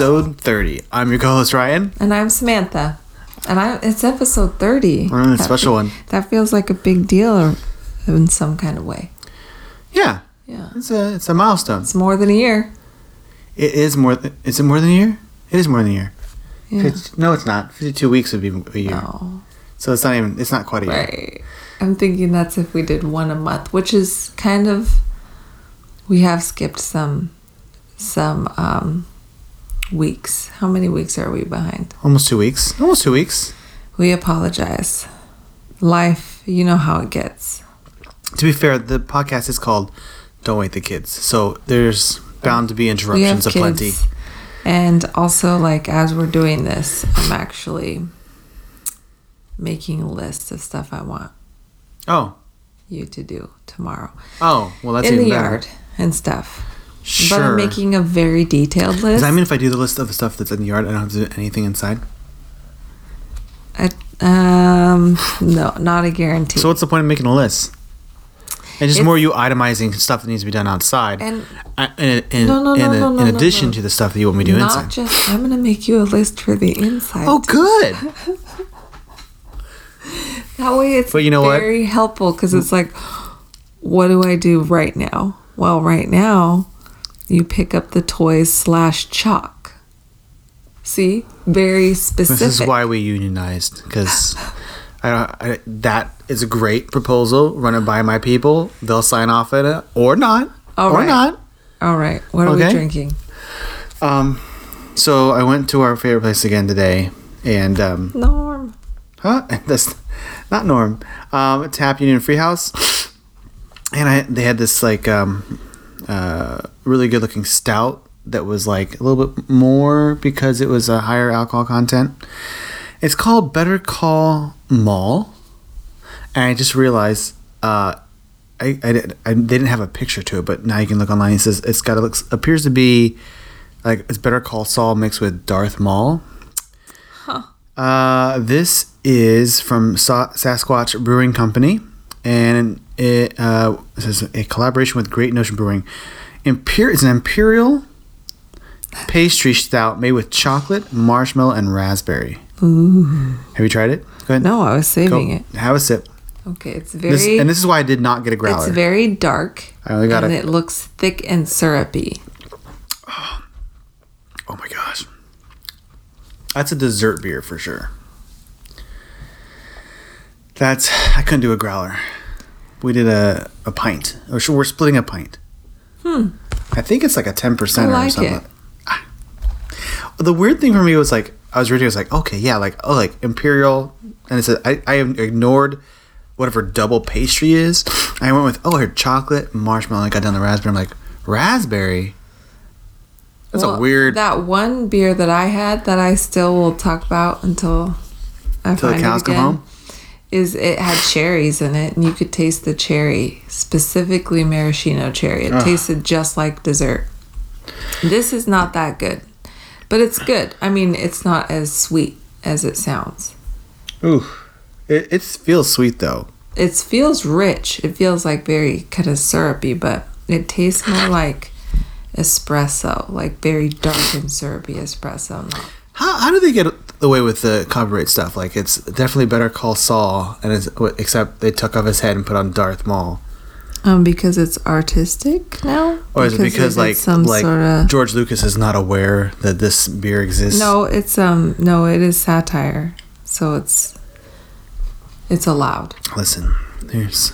episode 30. I'm your co-host Ryan. And I'm Samantha. And I it's episode 30. Mm, That special fe- one. That feels like a big deal in some kind of way. Yeah, Yeah. it's a it's a milestone. It's more than a year. It is more. Th- is it more than a year? It is more than a year. Yeah. Fifty- no, it's not. Fifty-two weeks would be a year. No. So it's not even. It's not quite a year. Right. I'm thinking that's if we did one a month, which is kind of we have skipped some some um weeks. How many weeks are we behind? Almost two weeks. Almost two weeks. We apologize. Life, you know how it gets. To be fair, the podcast is called "Don't Wake the Kids," so there's bound to be interruptions kids. aplenty. And also, like, as we're doing this, I'm actually making a list of stuff I want Oh, you to do tomorrow oh, well that's in the better. yard and stuff. Sure. But I'm making a very detailed list. Does that mean if I do the list of the stuff that's in the yard, I don't have to do anything inside? I, um, no, not a guarantee. So what's the point of making a list? It's just It's- more you itemizing stuff that needs to be done outside, And- uh, in, in, No, no, no, no, no, in addition no. to the stuff that you want me to do not inside. just. I'm gonna make you a list for the inside. Oh, too. good. That way, it's But you know what? very helpful because it's like, what do I do right now? Well, right now, you pick up the toys slash chalk. See, very specific. This is why we unionized because I, don't- I that is a great proposal. Run it by my people; they'll sign off on it or not, All or right. not. All right, what are Okay. we drinking? Um, so I went to our favorite place again today, and um, Norm. Huh? That's not Norm. Um, Tap Union Free House, and I they had this like um, uh, really good looking stout that was like a little bit more because it was a higher alcohol content. It's called Better Call Maul, and I just realized uh, I I, did, I they didn't have a picture to it, but now you can look online. It says it's got it looks appears to be like it's Better Call Saul mixed with Darth Maul. Uh, this is from Sa- Sasquatch Brewing Company, and it uh, says a collaboration with Great Notion Brewing. Imper- it's an imperial pastry stout made with chocolate, marshmallow, and raspberry. Ooh. Have you tried it? Go ahead. No, I was Go. saving it. Have a sip. Okay, it's very. This, and this is why I did not get a growler. it's very dark. I only got and a- it looks thick and syrupy. oh my gosh, that's a dessert beer for sure. That's I couldn't do a growler. We did a, a pint. Or we're splitting a pint. Hmm. I think it's like a ten percent I or something. it. Ah. The weird thing for me was like I was reading. I was like, okay, yeah, like oh, like imperial, and it said I, I ignored whatever double pastry is. I went with oh, here chocolate, marshmallow. I got down the raspberry. I'm like raspberry. That's Well, a weird. That one beer that I had that I still will talk about until I the find cows it come home? Is it had cherries in it, and you could taste the cherry, specifically maraschino cherry. It Ugh. tasted just like dessert. This is not that good, but it's good. I mean, it's not as sweet as it sounds. Ooh, it, it feels sweet though. It feels rich. It feels like very kind of syrupy, but it tastes more like espresso, like very dark and syrupy espresso. Not How, how do they get away with the copyright stuff? Like it's definitely better call Saul, and it's, except they took off his head and put on Darth Maul. Um, because it's artistic now, Or is it because like some like sorta- George Lucas is not aware that this beer exists? No, it's um, no, it is satire, so it's it's allowed. Listen, there's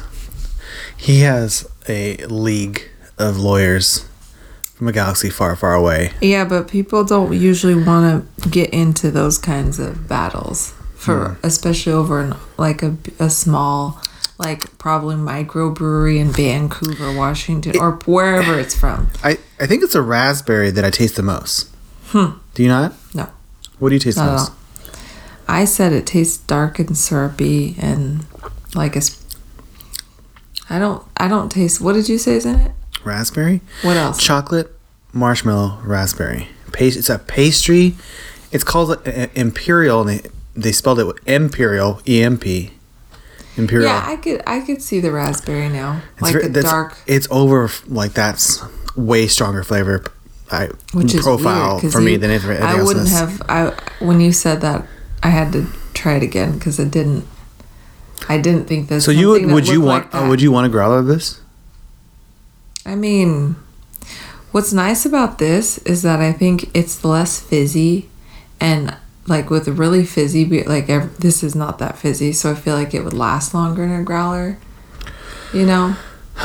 he has a league of lawyers from a galaxy far, far away. Yeah, but people don't usually want to get into those kinds of battles for, especially over in like a, a small, like probably microbrewery in Vancouver, Washington, or wherever it's from. I I think it's a raspberry that I taste the most. Hmm. Do you not? No. What do you taste the Not most? I said it tastes dark and syrupy and like a. I don't. I don't taste. What did you say is in it? Raspberry. What else? chocolate marshmallow raspberry paste it's a pastry it's called uh, uh, imperial and they, they spelled it with imperial emp imperial Yeah, I could. I could see the raspberry now, It's like ver- a dark. it's over like that's way stronger flavor I, which is profile weird, for me than anything I wouldn't have. I when you said that, I had to try it again because it didn't. I didn't think that. So you would would you want like uh, would you want a growler of this? I mean, what's nice about this is that I think it's less fizzy, and like with really fizzy, like ev- this is not that fizzy, so I feel like it would last longer in a growler. You know.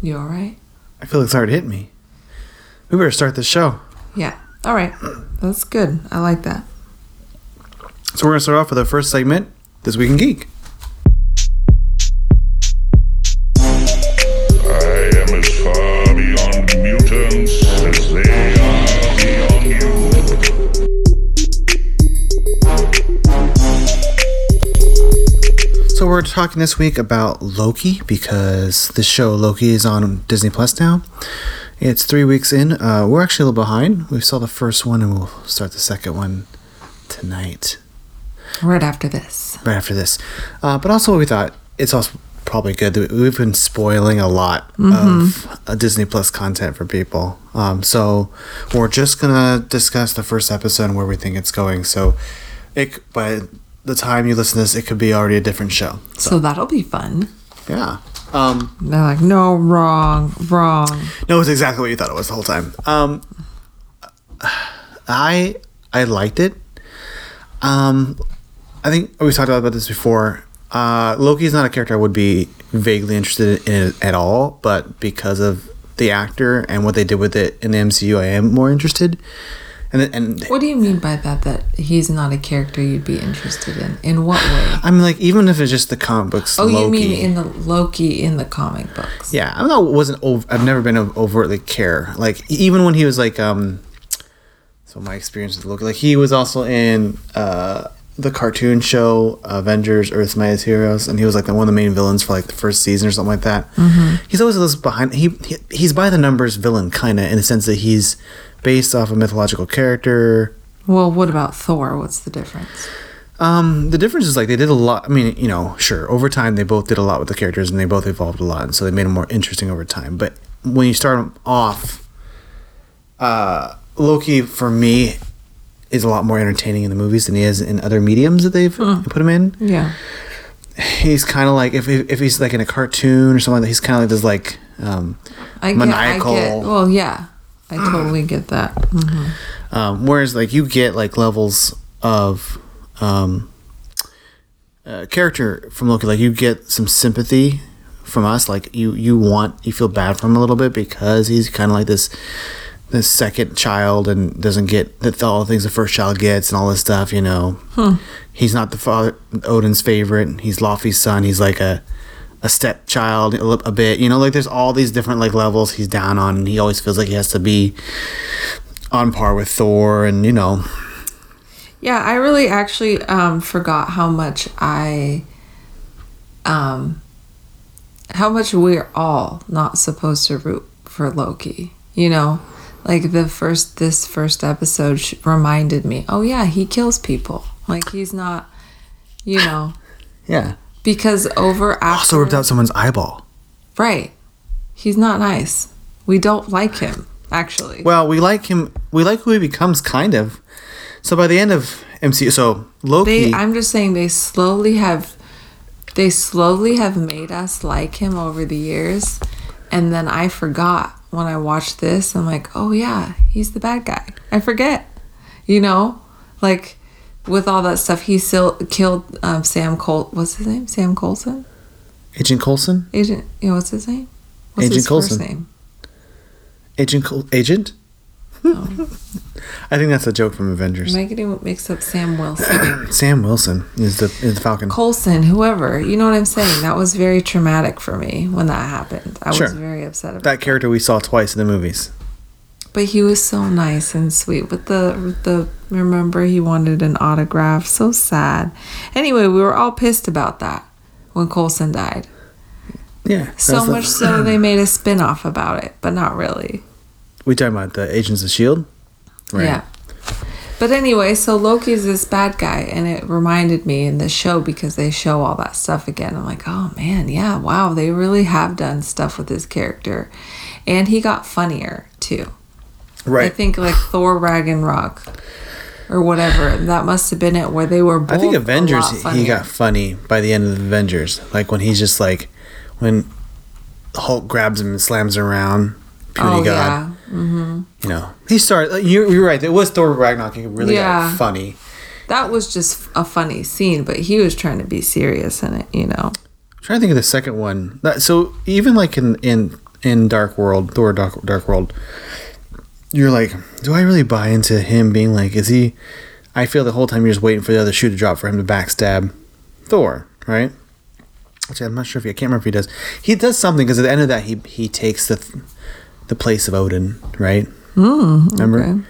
you all right? I feel like it's already hit me. We better start this show. Yeah. All right. That's good. I like that. So we're gonna start off with our first segment, this week in geek. We're talking this week about Loki because this show Loki is on Disney Plus now. It's three weeks in. Uh, we're actually a little behind. We saw the first one and we'll start the second one tonight, Right after this. right after this. Uh, but also, we thought it's also probably good that we've been spoiling a lot of uh, Disney Plus content for people. Um, so we're just gonna discuss the first episode and where we think it's going. So it by the time you listen to this, it could be already a different show. So that'll be fun. Yeah. Um, They're like, no, wrong, wrong. no, it's exactly what you thought it was the whole time. Um, I I liked it. Um, I think we talked about this before. Uh, Loki is not a character I would be vaguely interested in at all, but because of the actor and what they did with it in the MCU, I am more interested. And and What do you mean by that? That he's not a character you'd be interested in? In what way? I'm like, even if it's just the comic books, Oh, Loki. you mean in the Loki in the comic books? Yeah, I'm not wasn't ov- I've never been overtly care. Like even when he was like um so my experience with Loki like he was also in uh the cartoon show Avengers Earth's Mightiest Heroes and he was like one of the main villains for like the first season or something like that. Mm-hmm. He's always this behind he, he he's by the numbers villain kind of in the sense that he's based off a mythological character. Well, what about Thor? What's the difference? Um, the difference is like they did a lot. I mean, you know, sure, over time they both did a lot with the characters and they both evolved a lot, and so they made them more interesting over time. But when you start them off, uh, Loki for me is a lot more entertaining in the movies than he is in other mediums that they've put him in. Yeah. He's kind of like if if he's like in a cartoon or something like that, he's kind of like this like um, I get, maniacal. I get, well, yeah. I totally get that. Mhm. Um, whereas like you get like levels of um, uh, character from Loki, like you get some sympathy from us. Like you you want you feel bad for him a little bit because he's kind of like this this second child and doesn't get the, all the things the first child gets and all this stuff. You know, he's not the father Odin's favorite. He's Laufey's son. He's like a a stepchild a, a bit. You know, like there's all these different like levels he's down on, and he always feels like he has to be on par with Thor, and you know, Yeah, I really actually um, forgot how much I, um, how much we're all not supposed to root for Loki. You know, like the first this first episode sh- reminded me. Oh yeah, he kills people. Like he's not, you know, yeah. Because over after Also ripped out someone's eyeball. right, he's not nice. We don't like him actually. Well, we like him. We like who he becomes, kind of. So by the end of MCU, so Loki. They, I'm just saying they slowly have they slowly have made us like him over the years and then I forgot when I watched this I'm like oh yeah he's the bad guy I forget you know like with all that stuff he still killed um, Sam Col what's his name Sam Coulson Agent Coulson. Agent know what's his name what's Agent his Coulson. first name Agent Col- Agent. I think that's a joke from Avengers. am I getting mixed up Sam Wilson Sam Wilson is the is the Falcon. Coulson, whoever, you know what I'm saying? That was very traumatic for me when that happened. I Sure. was very upset about that character we saw twice in the movies. But he was so nice and sweet with the with the remember he wanted an autograph. So sad. Anyway, we were all pissed about that when Coulson died. Yeah. So that's the- much so they made a spin-off about it, but not really. We talking about the Agents of Shield. Right. Yeah. But anyway, so Loki's this bad guy, and it reminded me in the show because they show all that stuff again. I'm like, oh man, yeah, wow, they really have done stuff with his character. And he got funnier too. I think like Thor Ragnarok or whatever. That must have been it where they were both I think Avengers he got funny by the end of the Avengers. Like when he's just like when Hulk grabs him and slams him around. Puny Oh God. yeah. Mm-hmm. You know. He started like, you're, you're right. It was Thor Ragnarok. He really Yeah. got funny. That was just a funny scene, but he was trying to be serious in it, you know. I'm trying to think of the second one. That, so even like in in in Dark World, Thor Dark Dark World, you're like, do I really buy into him being like, is he? I feel the whole time you're just waiting for the other shoe to drop for him to backstab Thor, right? Which I'm not sure if he, I can't remember if he does. He does something because at the end of that he he takes the the place of Odin, right? Mm, Remember? okay.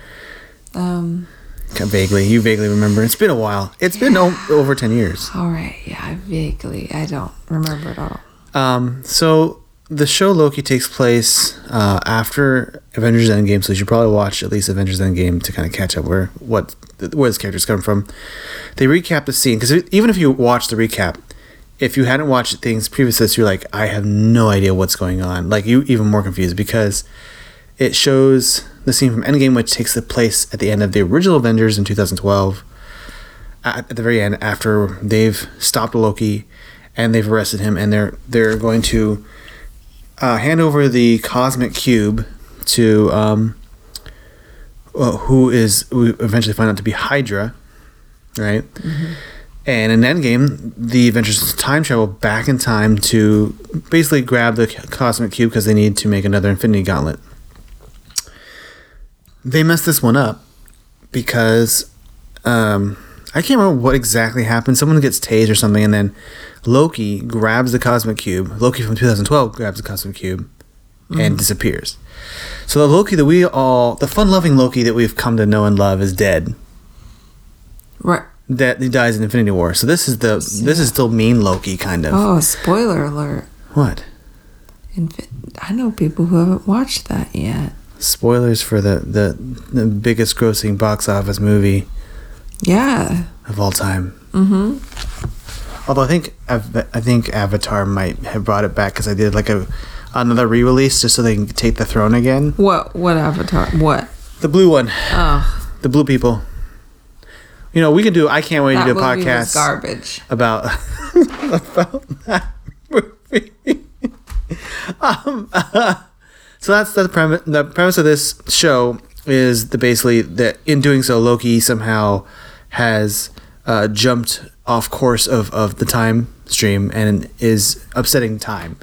Um, Kind of vaguely, you vaguely remember. It's been a while. It's been o- over ten years. all right, yeah, I vaguely, I don't remember it all. Um, so the show Loki takes place uh, after Avengers Endgame, so you should probably watch at least Avengers Endgame to kind of catch up where what where this characters come from. They recap the scene because even if you watch the recap, if you hadn't watched things previous to this, you're like, I have no idea what's going on. Like you even more confused because it shows the scene from Endgame, which takes the place at the end of the original Avengers in 2012 at, at the very end after they've stopped Loki and they've arrested him and they're they're going to uh, hand over the cosmic cube to um, uh, who is we eventually find out to be Hydra, right? And in Endgame, the Avengers time travel back in time to basically grab the cosmic cube because they need to make another Infinity Gauntlet. They messed this one up because um, I can't remember what exactly happened. Someone gets tased or something, and then Loki grabs the cosmic cube. Loki from 2012 grabs the cosmic cube and mm. disappears. So the Loki that we all, the fun-loving Loki that we've come to know and love, is dead. Right. That he dies in Infinity War. So this is the this is still mean Loki kind of. Oh, spoiler alert. What? Infi- I know people who haven't watched that yet. Spoilers for the, the the biggest grossing box office movie Yeah. of all time. Mm-hmm. Although I think I think Avatar might have brought it back because I did like a another re-release just so they can take the throne again. What? What Avatar? What? The blue one, Oh, the blue people. You know, we can do. I can't wait that to do a podcast garbage. about about that movie. um, so that's the premise. The premise of this show is the basically that in doing so, Loki somehow has uh, jumped off course of, of the time stream and is upsetting time.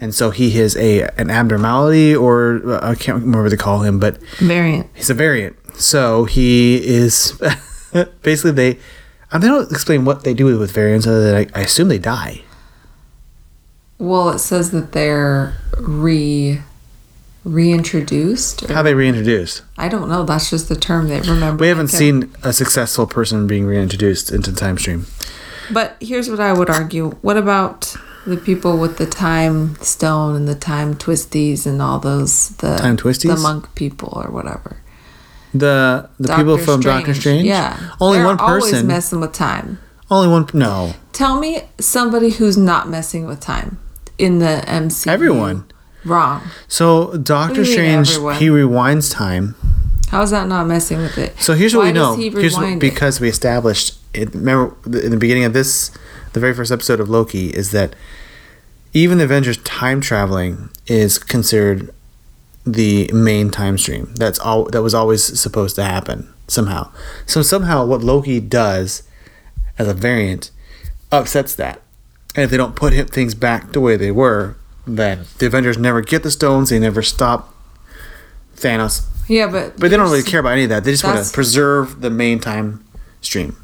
And so he has a an abnormality, or uh, I can't remember what they call him, but Variant. He's a variant. So he is basically they. I they don't explain what they do with variants, other than I, I assume they die. Well, it says that they're re reintroduced. or- How they reintroduced? I don't know. That's just the term they remember. We haven't seen a successful person being reintroduced into the time stream. But here's what I would argue. What about the people with the time stone and the time twisties and all those the Time twisties? the monk people or whatever? The the people from Doctor Strange. Yeah. Only They're one Always person. messing with time. only one. No. Tell me somebody who's not messing with time in the MCU. Everyone. Wrong. So Doctor What do you mean, Strange everyone? he rewinds time. How is that not messing with it? So here's what we know. He Here's what, because we established it. Remember in the beginning of this, the very first episode of Loki is that even the Avengers time traveling is considered the main time stream. That's all that was always supposed to happen somehow. So somehow what Loki does as a variant upsets that. And if they don't put him, things back the way they were, then the Avengers never get the stones. They never stop Thanos yeah, but but they don't really care about any of that. They just want to preserve the main time stream.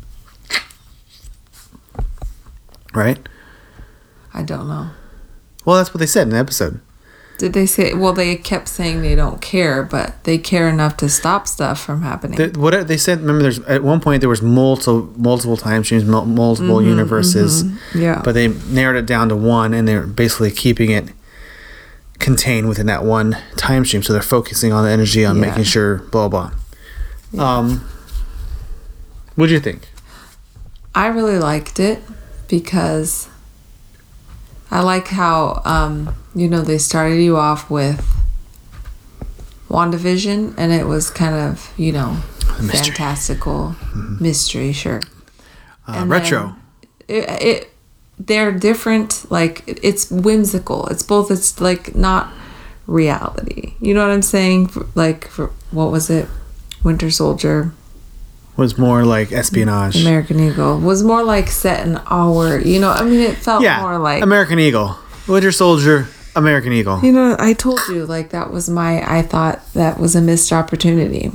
Right? I don't know. Well, that's what they said in the episode. Did they say? Well, they kept saying they don't care, but they care enough to stop stuff from happening. They, what they said, remember, there's at one point there was multiple multiple time streams, mul- multiple universes, yeah. but they narrowed it down to one, and they're basically keeping it contained within that one time stream. So they're focusing on the energy on Yeah. making sure blah blah. Um, what do you think? I really liked it because I like how um, you know they started you off with WandaVision, and it was kind of you know mystery. Mm-hmm. fantastical mystery, sure. Uh, retro. It, it they're different. Like it's whimsical. It's both. It's like not reality. You know what I'm saying? Like for, what was it? Winter Soldier, was more like espionage. American Eagle was more like set in our. You know, I mean, it felt yeah, more like American Eagle, Winter Soldier, American Eagle. You know, I told you like that was my. I thought that was a missed opportunity.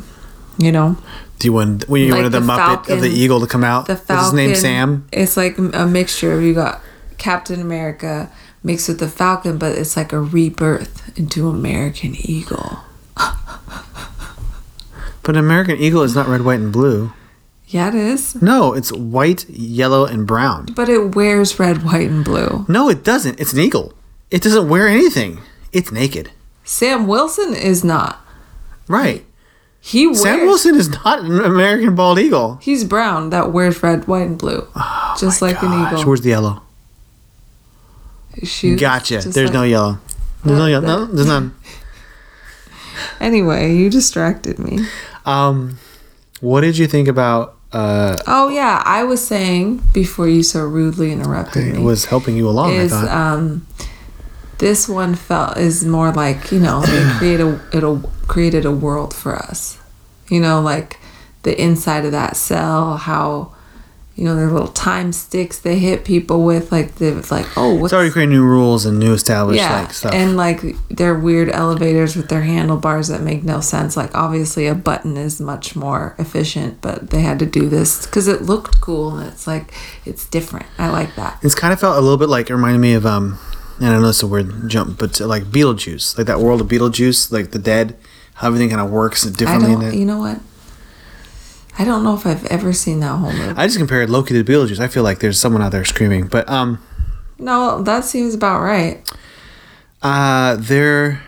You know, Do you want when you Like wanted the, the Muppet of the Eagle to come out? the Falcon. his name Sam? It's like a mixture. of You got Captain America mixed with the Falcon, but it's like a rebirth into American Eagle. But American Eagle is not red, white, and blue. Yeah, it is. No, it's white, yellow, and brown. But it wears red, white, and blue. No, it doesn't. It's an eagle. It doesn't wear anything. It's naked. Sam Wilson is not. Right. He wears. Sam Wilson is not an American bald eagle. He's brown that wears red, white, and blue, just like an Gosh, eagle. where's the yellow? Shoes, Gotcha. There's like- no yellow. There's no yellow. No, there's none. Anyway, you distracted me. Um, what did you think about? Uh, Oh yeah, I was saying before you so rudely interrupted it me. was helping you along. is I thought. um this one felt is more like you know they create a it'll created a world for us. You know like the inside of that cell how you know their little time sticks they hit people with like they're like oh what's it's already creating new rules and new established yeah like stuff. and like their weird elevators with their handlebars that make no sense. Like obviously a button is much more efficient but they had to do this because it looked cool and it's like it's different. I like that. It's kind of felt a little bit like it reminded me of um, and I know it's a weird jump, but like Beetlejuice, like that world of Beetlejuice, like the dead, how everything kind of works differently. in don't. it. You know what? I don't know if I've ever seen that whole movie. I just compared Loki to Beetlejuice. I feel like there's someone out there screaming, but um, no, that seems about right. uh, there,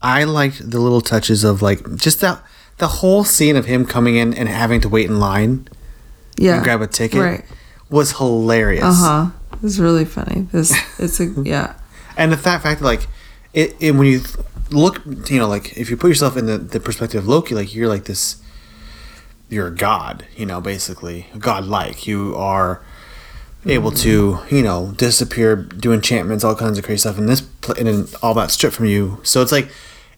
I liked the little touches of like just that the whole scene of him coming in and having to wait in line Yeah. and grab a ticket Right. was hilarious. Uh huh. It's really funny. This. It's a yeah. and the fact fact that like it, it when you look you know like if you put yourself in the, the perspective of loki like you're like this you're a god you know basically god like you are able to you know disappear do enchantments all kinds of crazy stuff and this and then all that stripped from you so it's like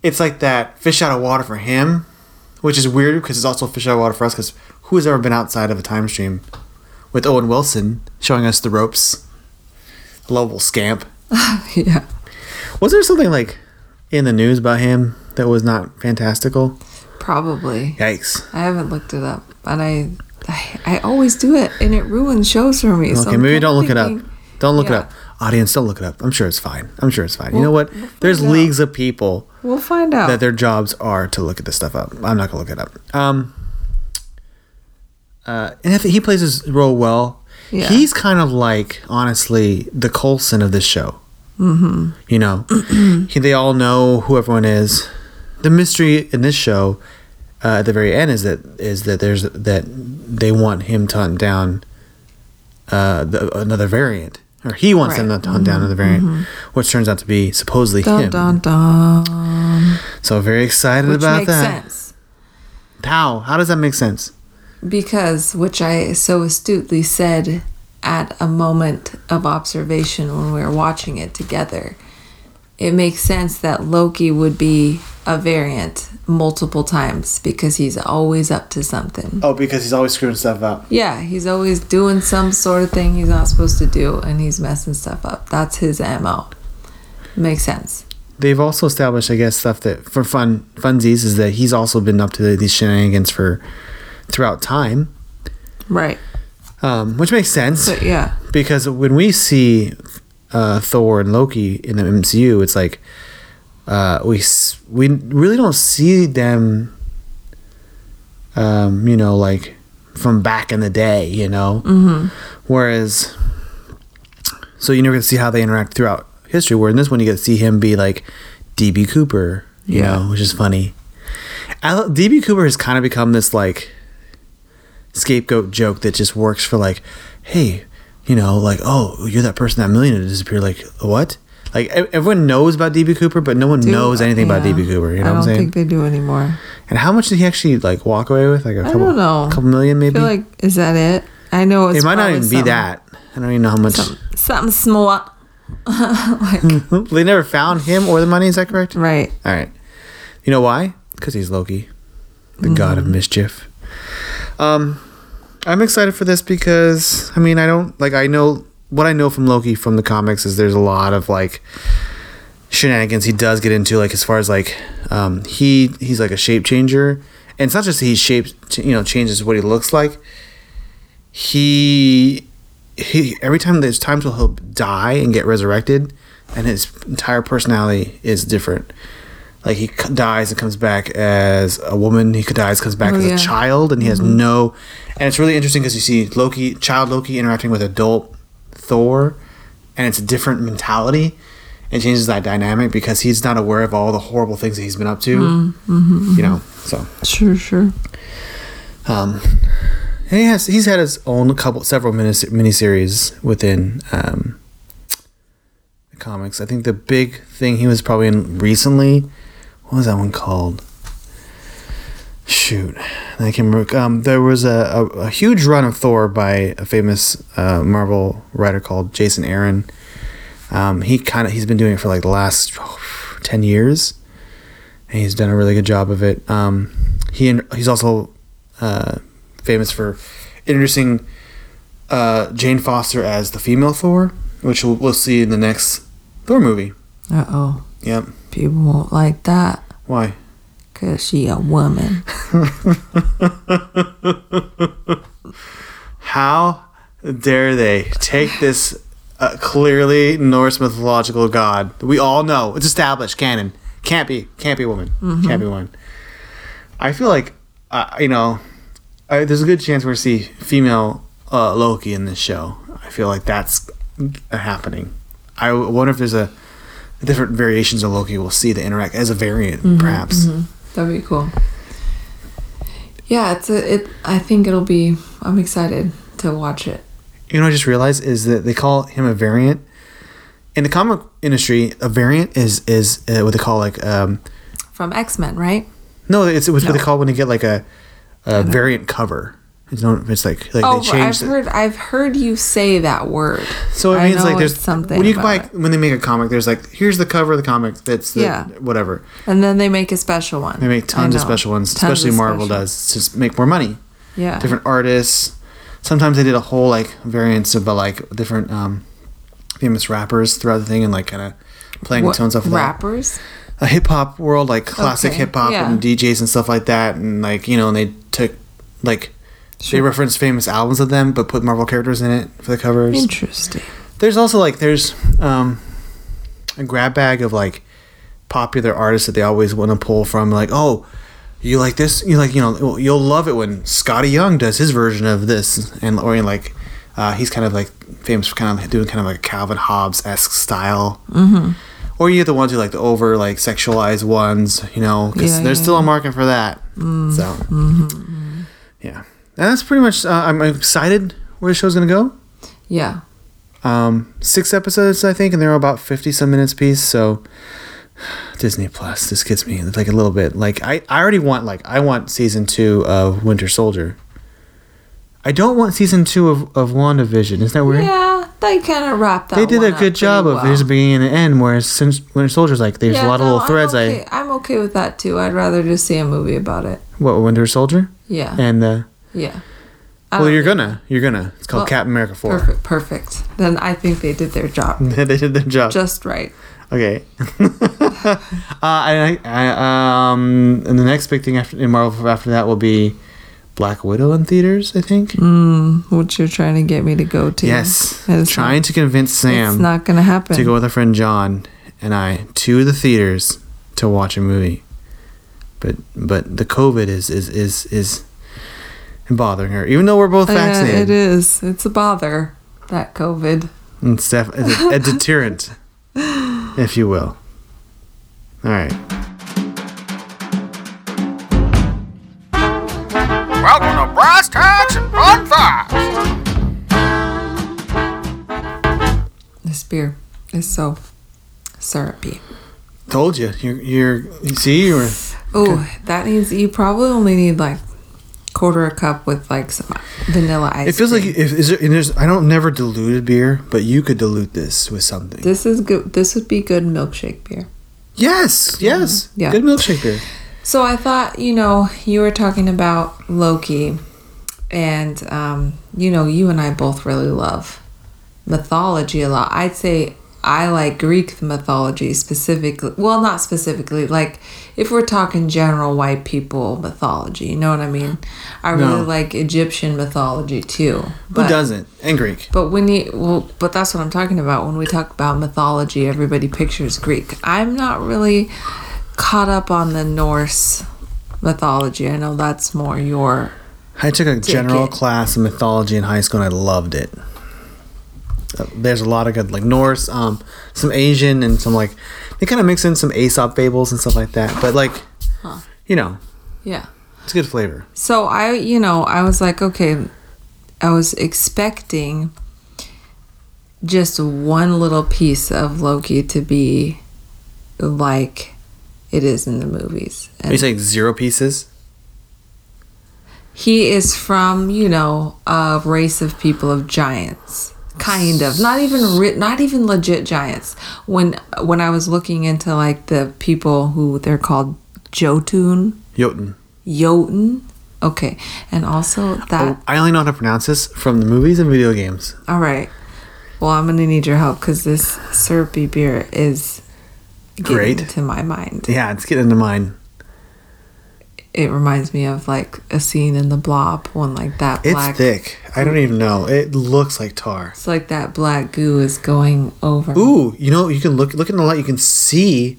it's like that fish out of water for him which is weird because it's also fish out of water for us because who has ever been outside of a time stream with owen wilson showing us the ropes lovable scamp yeah. was there something like in the news about him that was not fantastical? Probably. Yikes. I haven't looked it up, and I, I, I always do it, and it ruins shows for me. Okay, I'm maybe don't look it up. Don't look Yeah. it up. Audience, don't look it up. I'm sure it's fine. I'm sure it's fine. you know what? we'll There's out. leagues of people We'll find out. that their jobs are to look at this stuff up. I'm not gonna look it up. Um, uh, and if he plays his role well, Yeah. he's kind of like honestly the Coulson of this show. Mm-hmm. You know, he, they all know who everyone is. The mystery in this show uh, at the very end is that is that there's that they want him to hunt down uh, the, another variant, or he wants them Right. to hunt down another variant, which turns out to be supposedly dun him. dun dun. So very excited Which about makes that. sense. How? How does that make sense? Because, which I so astutely said at a moment of observation when we were watching it together, it makes sense that Loki would be a variant multiple times because he's always up to something. Oh, because he's always screwing stuff up. Yeah, he's always doing some sort of thing he's not supposed to do and he's messing stuff up. That's his MO. Makes sense. They've also established, I guess, stuff that for fun funsies is that he's also been up to these shenanigans for throughout time, Right. um, which makes sense But yeah. because when we see uh, Thor and Loki in the MCU, it's like uh, we we really don't see them, um, you know, like from back in the day, you know. Mm-hmm. Whereas, so you never get to see how they interact throughout history. Where in this one, you get to see him be like DB Cooper, you Yeah. know, which is funny. DB Cooper has kind of become this like scapegoat joke that just works for like, hey, you know, like, oh, you're that person that millionaire disappeared. Like, what? Like everyone knows about DB Cooper, but no one Do- knows anything about. DB Cooper. You know I what I'm saying? I don't think they do anymore. and how much did he actually like walk away with? Like a I couple, don't know. a couple million I maybe. feel like is that it? I know it's it might not even be that. I don't even know how much. Something small. like they never found him or the money. Is that correct? right. All right. You know why? Because he's Loki, the god Mm. of mischief. Um, I'm excited for this because I mean I don't like I know what I know from Loki from the comics is there's a lot of like shenanigans he does get into like as far as like um he he's like a shape changer. And it's not just he shapes you know changes what he looks like. He he every time there's times where he'll die and get resurrected and his entire personality is different like he c- dies and comes back as a woman he dies comes back Oh, as yeah. a child and he has no and it's really interesting because you see loki child loki interacting with adult thor and it's a different mentality and changes that dynamic because he's not aware of all the horrible things that he's been up to Mm-hmm, you know so Sure, sure. um, and he has he's had his own couple several mini miniseries within um, the comics. I think the big thing he was probably in recently. What was that one called? Shoot, I can remember. Um, there was a, a, a huge run of Thor by a famous uh, Marvel writer called Jason Aaron. Um, he kind of he's been doing it for like the last ten years, and he's done a really good job of it. Um, he and he's also uh, famous for introducing uh, Jane Foster as the female Thor, which we'll, we'll see in the next Thor movie. Uh oh. Yep. People won't like that Why? because she a woman. How dare they take this uh, clearly Norse mythological god? We all know it's established canon. Can't be. Can't be a woman. Can't be a woman. I feel like uh, you know, I, there's a good chance we're see female uh, Loki in this show. I feel like that's happening. I wonder if there's a different variations of Loki we'll see that interact as a variant, perhaps. That'd be cool. Yeah, it's a, it. I think it'll be. I'm excited to watch it. You know, what I just realized is that they call him a variant. In the comic industry, a variant is is uh, what they call like um From X Men, right? no, it's, it's what they call when they get like a, a variant cover. It's no, it's like like Oh, they I've change. the- heard. I've heard you say that word. so it I means like there's something when you buy it. when they make a comic, there's like here's the cover of the comic. That's the Yeah. whatever. And then they make a special one. They make tons of special ones, Tons especially Marvel special- does to make more money. Yeah. different artists. Sometimes they did a whole like variants about like different um, famous rappers throughout the thing and like kind of playing What, tones off of that. rappers. a hip hop world, like classic Okay, hip hop yeah. and DJs and stuff like that, and like you know, and they took like they Sure. referenced famous albums of them, but put Marvel characters in it for the covers. Interesting. There's also like there's um, a grab bag of like popular artists that they always want to pull from, like oh. You like this? You like you know? You'll love it when Skottie Young does his version of this, and or like uh, he's kind of like famous for kind of doing kind of like a Calvin Hobbes esque style. Mm-hmm. Or you get the ones who like the over like sexualized ones, you know, because Yeah, there's yeah, still a market for that. So, yeah, and that's pretty much. Uh, I'm excited where the show's gonna go. Yeah. Um, six episodes, I think, and they're about fifty some minutes piece. So, Disney Plus, this gets me like a little bit. Like I, I already want like I want season two of Winter Soldier. I don't want season two of of WandaVision. Isn't that weird? Yeah, they kind of wrapped that. They did a good job pretty of well. there's a beginning and an end, whereas since Winter Soldier's like there's a Yeah, lot of little threads. I'm okay. I I'm okay with that too. I'd rather just see a movie about it. what Winter Soldier Yeah. and uh, yeah. Well you're think- gonna you're gonna it's called Well, Captain America four. Perfect. Perfect. Then I think they did their job they did their job. just right. Okay. uh, I, I, um, and the next big thing after in Marvel after that will be Black Widow in theaters. I think. Mm, What you're trying to get me to go to? Yes. Trying not, to convince Sam. It's not gonna happen. to go with our friend John and I to the theaters to watch a movie. But but the COVID is is is is bothering her, even though we're both oh, Yeah, vaccinated. it is. It's a bother. That COVID. It's, def- it's a, a deterrent, if you will. All right. Welcome to Brass Tacks and Fun Facts. This beer is so syrupy. Told you. You're. You're. You see, you were. Oh, that needs. You probably only need like quarter a cup with like some vanilla ice. It feels like if is there, and there's. I don't never diluted beer, but you could dilute this with something. this is good. This would be good milkshake beer. yes. Yes. Yeah. Good milkshake beer. So I thought, you know, you were talking about Loki, and um, you know, you and I both really love mythology a lot. I'd say I like Greek mythology specifically. Well, not specifically. Like if we're talking general white people mythology, you know what I mean? I really like Egyptian mythology too. Who doesn't? And Greek. But when you well, but that's what I'm talking about. When we talk about mythology, everybody pictures Greek. I'm not really caught up on the Norse mythology. I know that's more your. I took a general class in mythology in high school and I loved it. There's a lot of good like Norse, um, some Asian, and some like they kind of mix in some Aesop fables and stuff like that. But like, you know, Yeah. it's good flavor. So I, you know, I was like, okay, I was expecting just one little piece of Loki to be like it is in the movies. Are you saying zero pieces? he is from you know a race of people of giants kind of not even re- not even legit giants when when i was looking into like the people who they're called jotun Jotun. jotun okay and also that Oh, I only know how to pronounce this from the movies and video games. all right well i'm gonna need your help because this syrupy beer is getting Great. to my mind Yeah, it's getting into mine. It reminds me of like a scene in the blob when like that It's black thick. I don't even know. It looks like tar. It's like that black goo is going over. Ooh, you know, you can look look in the light. You can see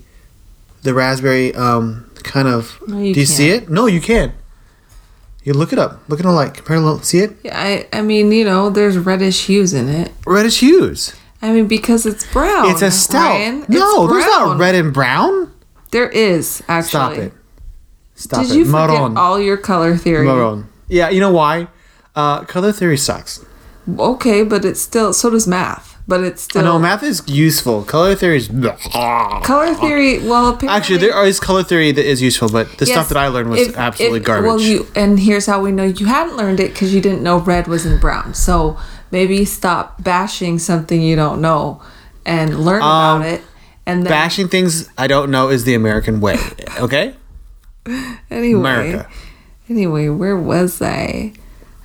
the raspberry um kind of. No, you do you see can't. it? No, you can't. You look it up. Look in the light. Compare a little. See it? Yeah, I, I mean, you know, there's reddish hues in it. Reddish hues. I mean, because it's brown. it's a stout. Ryan. It's no, there's not red and brown. There is actually. Stop it. Stop Did it. you forget Maroon. all your color theory? Maroon. Yeah, you know why? Uh, color theory sucks. Okay, but it's still. So does math. But it's I still. know math is useful. Color theory is. Color theory. Well, apparently, Actually, there is color theory that is useful, but the Yes, stuff that I learned was if- absolutely if- garbage. Well, you and here's how we know you hadn't learned it because you didn't know red was in brown. So maybe stop bashing something you don't know and learn Um, about it. And then Bashing things I don't know is the American way. Okay. anyway, America. anyway, where was I?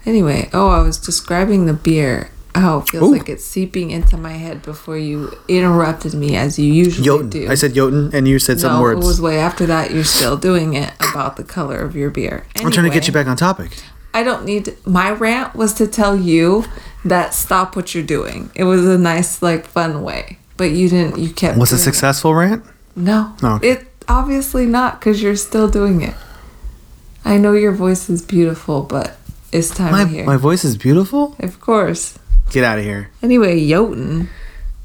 Anyway, oh, I was describing the beer. Oh, it feels Ooh. like it's seeping into my head before you interrupted me as you usually Jotun. do. I said Jotun, and you said some no, words. it was way after that. You're still doing it about the color of your beer. I'm trying to get you back on topic. I don't need my rant was to tell you that stop what you're doing. It was a nice like fun way. But you didn't you kept Was it successful rant? No. No. It obviously not cuz you're still doing it. I know your voice is beautiful, but it's time My, to hear. my voice is beautiful. of course. Get out of here. Anyway, Jotun,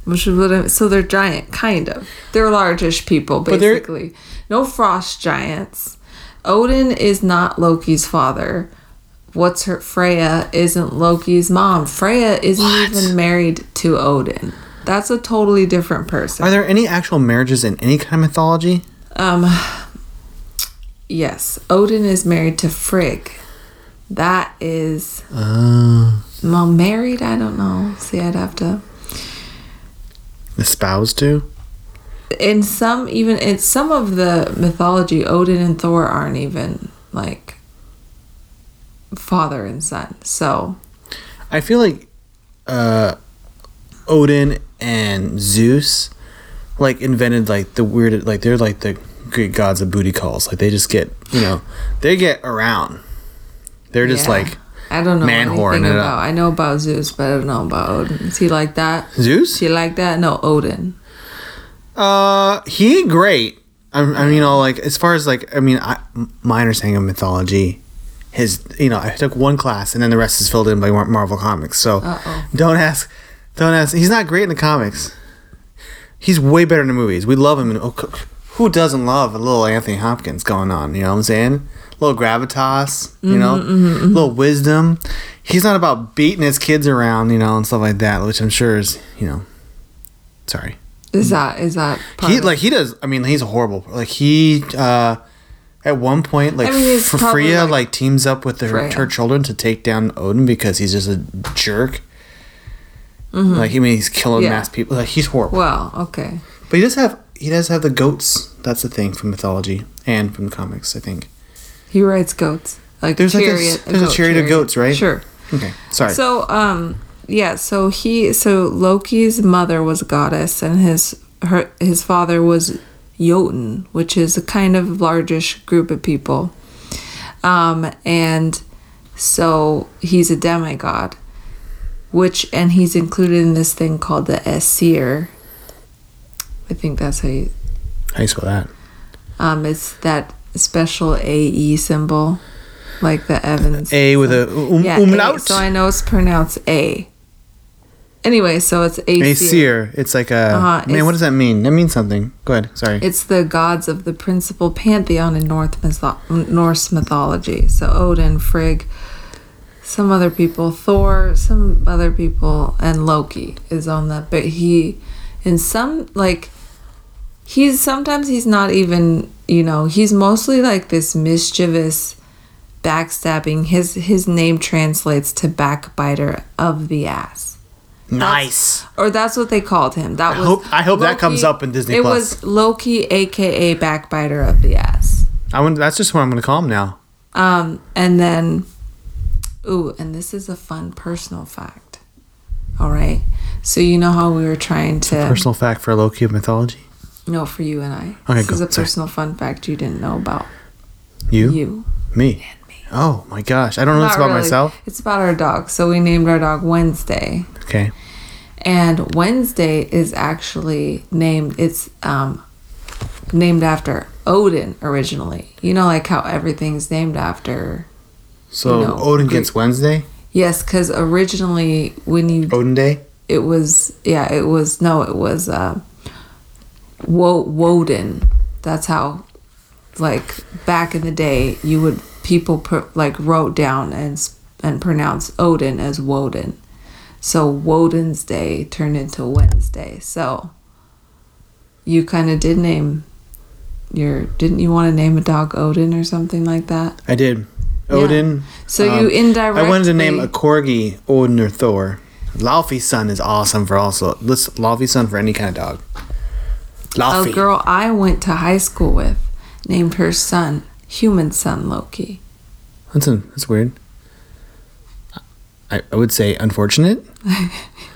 which is what I, so they're giant, kind of. They're largish people, basically. No frost giants. Odin is not Loki's father. What's her Freya isn't Loki's mom. Freya isn't What? even married to Odin. That's a totally different person. Are there any actual marriages in any kind of mythology? Um, yes, Odin is married to Frigg. That is Uh, well married. I don't know. See, I'd have to. espoused to? in some even in some of the mythology odin and thor aren't even like father and son so I feel like uh, Odin and Zeus like invented like the weird like they're like the Greek gods of booty calls. Like they just get you know they get around. They're just yeah. like i don't know man anything about i know about zeus but i don't know about odin is he like that Zeus. is he like that no odin Uh, he ain't great. I, I mean, you know, like as far as like, I mean, I, my understanding of mythology, his, you know, I took one class and then the rest is filled in by Marvel comics. So Uh-oh. don't ask, don't ask. He's not great in the comics. He's way better in the movies. We love him. In, oh, who doesn't love a little Anthony Hopkins going on? You know what I'm saying? A little gravitas, you mm-hmm, know, a little wisdom. He's not about beating his kids around, you know, and stuff like that, which I'm sure is, you know, sorry. Is that is that part He like he does. I mean, he's horrible. Like he uh at one point, like I mean, he's F- probably, Freya like- like, teams up with her, her children to take down Odin because he's just a jerk. Like I mean, he's killing Mm-hmm. Yeah. mass people. Like he's horrible. well, okay. But he does have he does have the goats. That's the thing from mythology and from comics. I think. He rides goats. Like There's like a- chariot, there's a goat chariot of goats, right? Sure. Okay, sorry. So um yeah, so he so Loki's mother was a goddess and his her his father was Jotun, which is a kind of largish group of people. Um and so he's a demigod. Which and he's included in this thing called the Aesir. I think that's how you How do you spell that? um it's that special AE symbol. Like the Evans. A with a um, Yeah, umlaut. A, so I know it's pronounced A. Anyway, so it's Aesir. seer. It's like a Uh-huh, man. What does that mean? That means something. Go ahead. Sorry. It's the gods of the principal pantheon in North mytho- Norse mythology. So Odin, Frigg, some other people, Thor, some other people, and Loki is on that. But he, in some like, he's sometimes he's not even you know he's mostly like this mischievous backstabbing his his name translates to backbiter of the ass nice. or that's what they called him. That I was. hope- I hope that comes up in Disney It Plus. was Loki, aka backbiter of the ass. I want, that's just what I'm going to call him now. Um, and then, ooh, and this is a fun personal fact. All right, so you know how we were trying to Personal fact for Loki of mythology. no for you and I. Okay, this go. is a Sorry. personal fun fact you didn't know about You, you. me. Oh my gosh, I don't know this about really. myself. It's about our dog. So we named our dog Wednesday. Okay. and Wednesday is actually named it's um named after Odin originally. You know like how everything's named after So You know, Odin Greek- gets Wednesday. Yes, cuz originally when you Odin Day. it was yeah, it was no, it was uh Wo- Woden. That's how like back in the day you would people pr- like wrote down and and pronounce Odin as Woden. So Woden's Day turned into Wednesday. So you kind of did name your didn't you want to name a dog Odin or something like that? I did. Odin. So you um, indirectly I wanted to name a corgi Odin or Thor. Laufey's son is awesome for also. Listen, Laufey's son for any kind of dog. a girl I went to high school with named her son human son Loki. That's a, that's weird. I, I would say unfortunate.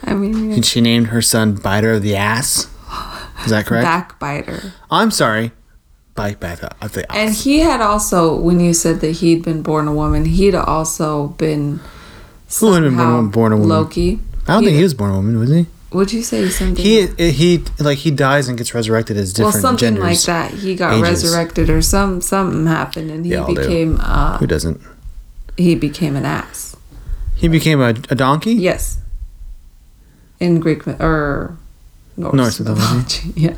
I mean, yeah. She named her son Biter of the Ass. Is that correct? backbiter. I'm sorry. Bite Biter of the. And he had also, when you said that he'd been born a woman, he'd also been. Who had been born- born a woman? Loki. I don't think he was born a woman, was he? Would you say something? He he like he dies and gets resurrected as different well, something like that. He got ages. resurrected, or some something happened, and he became uh, Who doesn't? he became an ass. He became a, a donkey. Yes. In Greek or Norse, Norse mythology. mythology. Yeah.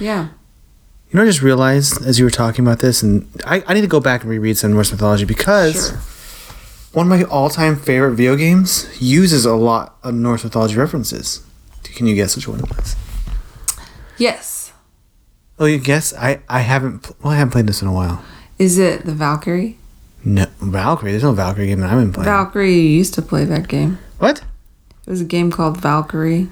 Yeah. You know, I just realized as you were talking about this, and I, I need to go back and reread some Norse mythology because Sure. one of my all-time favorite video games uses a lot of Norse mythology references. Can you guess which one it was? Yes. Oh, you guess? I I haven't. Well, I haven't played this in a while. Is it the Valkyrie? No, Valkyrie. There's no Valkyrie game that I've been playing. Valkyrie you used to play that game. what? It was a game called Valkyrie.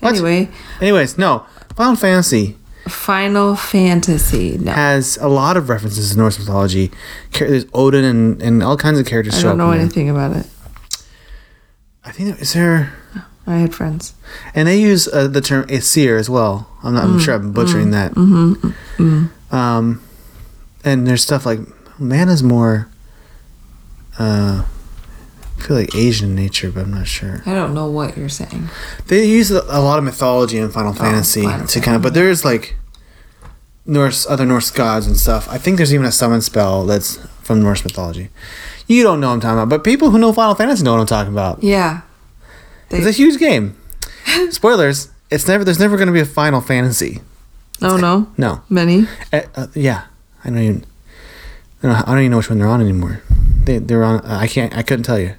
What? Anyway, Anyways, no. Final Fantasy Final Fantasy. No, has a lot of references to Norse mythology. There's Odin and, and all kinds of characters I don't know in there. anything about it. I think there- is there, I had friends. and they use uh, the term Aesir as well. I'm not. I'm Mm, sure I'm butchering that. mm-hmm. Um, and there's stuff like man is more. Uh, I feel like Asian nature, but I'm not sure. I don't know what you're saying. They use a lot of mythology in Final Fantasy Oh, Final to kind of, but there's like Norse, other Norse gods and stuff. I think there's even a summon spell that's from Norse mythology. You don't know what I'm talking about, but people who know Final Fantasy know what I'm talking about. Yeah. It's a huge game. Spoilers: It's never. There's never going to be a Final Fantasy. Oh no, No. many. Uh, uh, yeah, I don't even. I don't, I don't even know which one they're on anymore. They they're on. Uh, I can't. I couldn't tell you.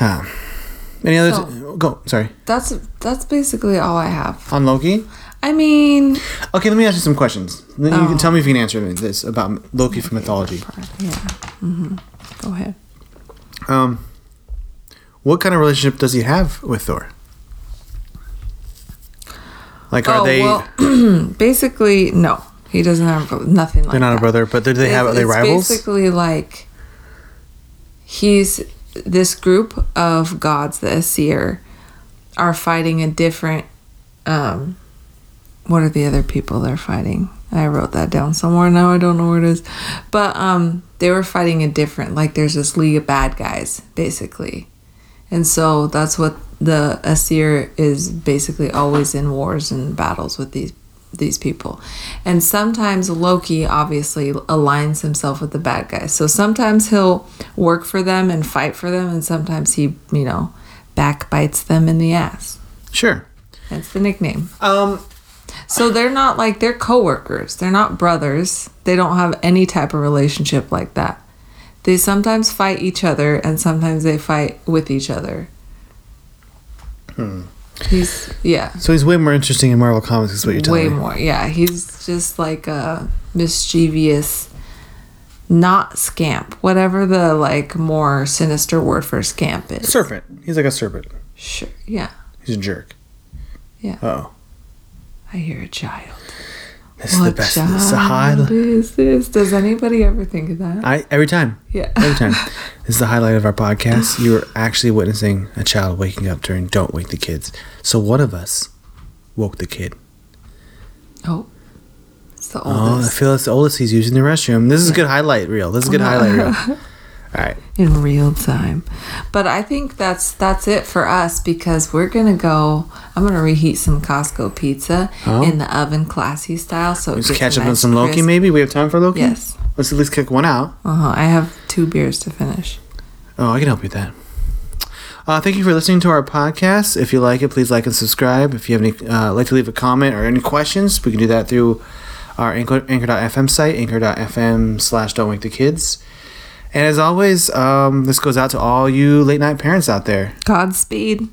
Um, Any other? So- go. Sorry. That's that's basically all I have. On Loki. I mean, Okay, let me ask you some questions. Then you can Oh. tell me if you can answer this about Loki from mythology. yeah. hmm Go ahead. Um, what kind of relationship does he have with Thor? Like, are oh they? well, basically no. He doesn't have nothing like they're not that. a brother, but do they have? Are they rivals? Basically, like he's this group of gods, the Aesir, are fighting a different. Um, what are the other people they're fighting? I wrote that down somewhere. Now I don't know where it is, but um, they were fighting a different. Like there's this league of bad guys, basically, and so that's what the Aesir is basically always in wars and battles with these these people. And sometimes Loki obviously aligns himself with the bad guys. So sometimes he'll work for them and fight for them and sometimes he, you know, backbites them in the ass. Sure. That's the nickname. Um, So they're not like they're coworkers. They're not brothers. They don't have any type of relationship like that. They sometimes fight each other and sometimes they fight with each other. He's yeah. so he's way more interesting in Marvel Comics, is what you're telling way me. more yeah he's just like a mischievous not scamp whatever the like more sinister word for scamp is Serpent. He's like a serpent. sure yeah He's a jerk. Yeah. Oh, i hear a child this is the what best. child This is the highlight. is this does anybody ever think of that I every time. yeah Every time. this is the highlight of our podcast. You are actually witnessing a child waking up during "Don't Wake the Kids." So one of us woke the kid. oh it's the oldest. Oh, I feel it's the oldest. He's using the restroom. This is a good highlight reel. This is a good oh, highlight reel. All right. In real time but i think that's that's it for us because we're gonna go i'm gonna reheat some costco pizza Oh. in the oven classy style so Let's catch up on some Loki. crisp. Maybe we have time for Loki. Yes. Let's at least kick one out. Uh-huh. I have two beers to finish. Oh, I can help you with that. Uh, thank you for listening to our podcast. If you like it, please like and subscribe. If you have any, uh, like to leave a comment or any questions, we can do that through our anchor, anchor.fm site, anchor.fm slash don't wake the kids. And as always, um, this goes out to all you late night parents out there. Godspeed.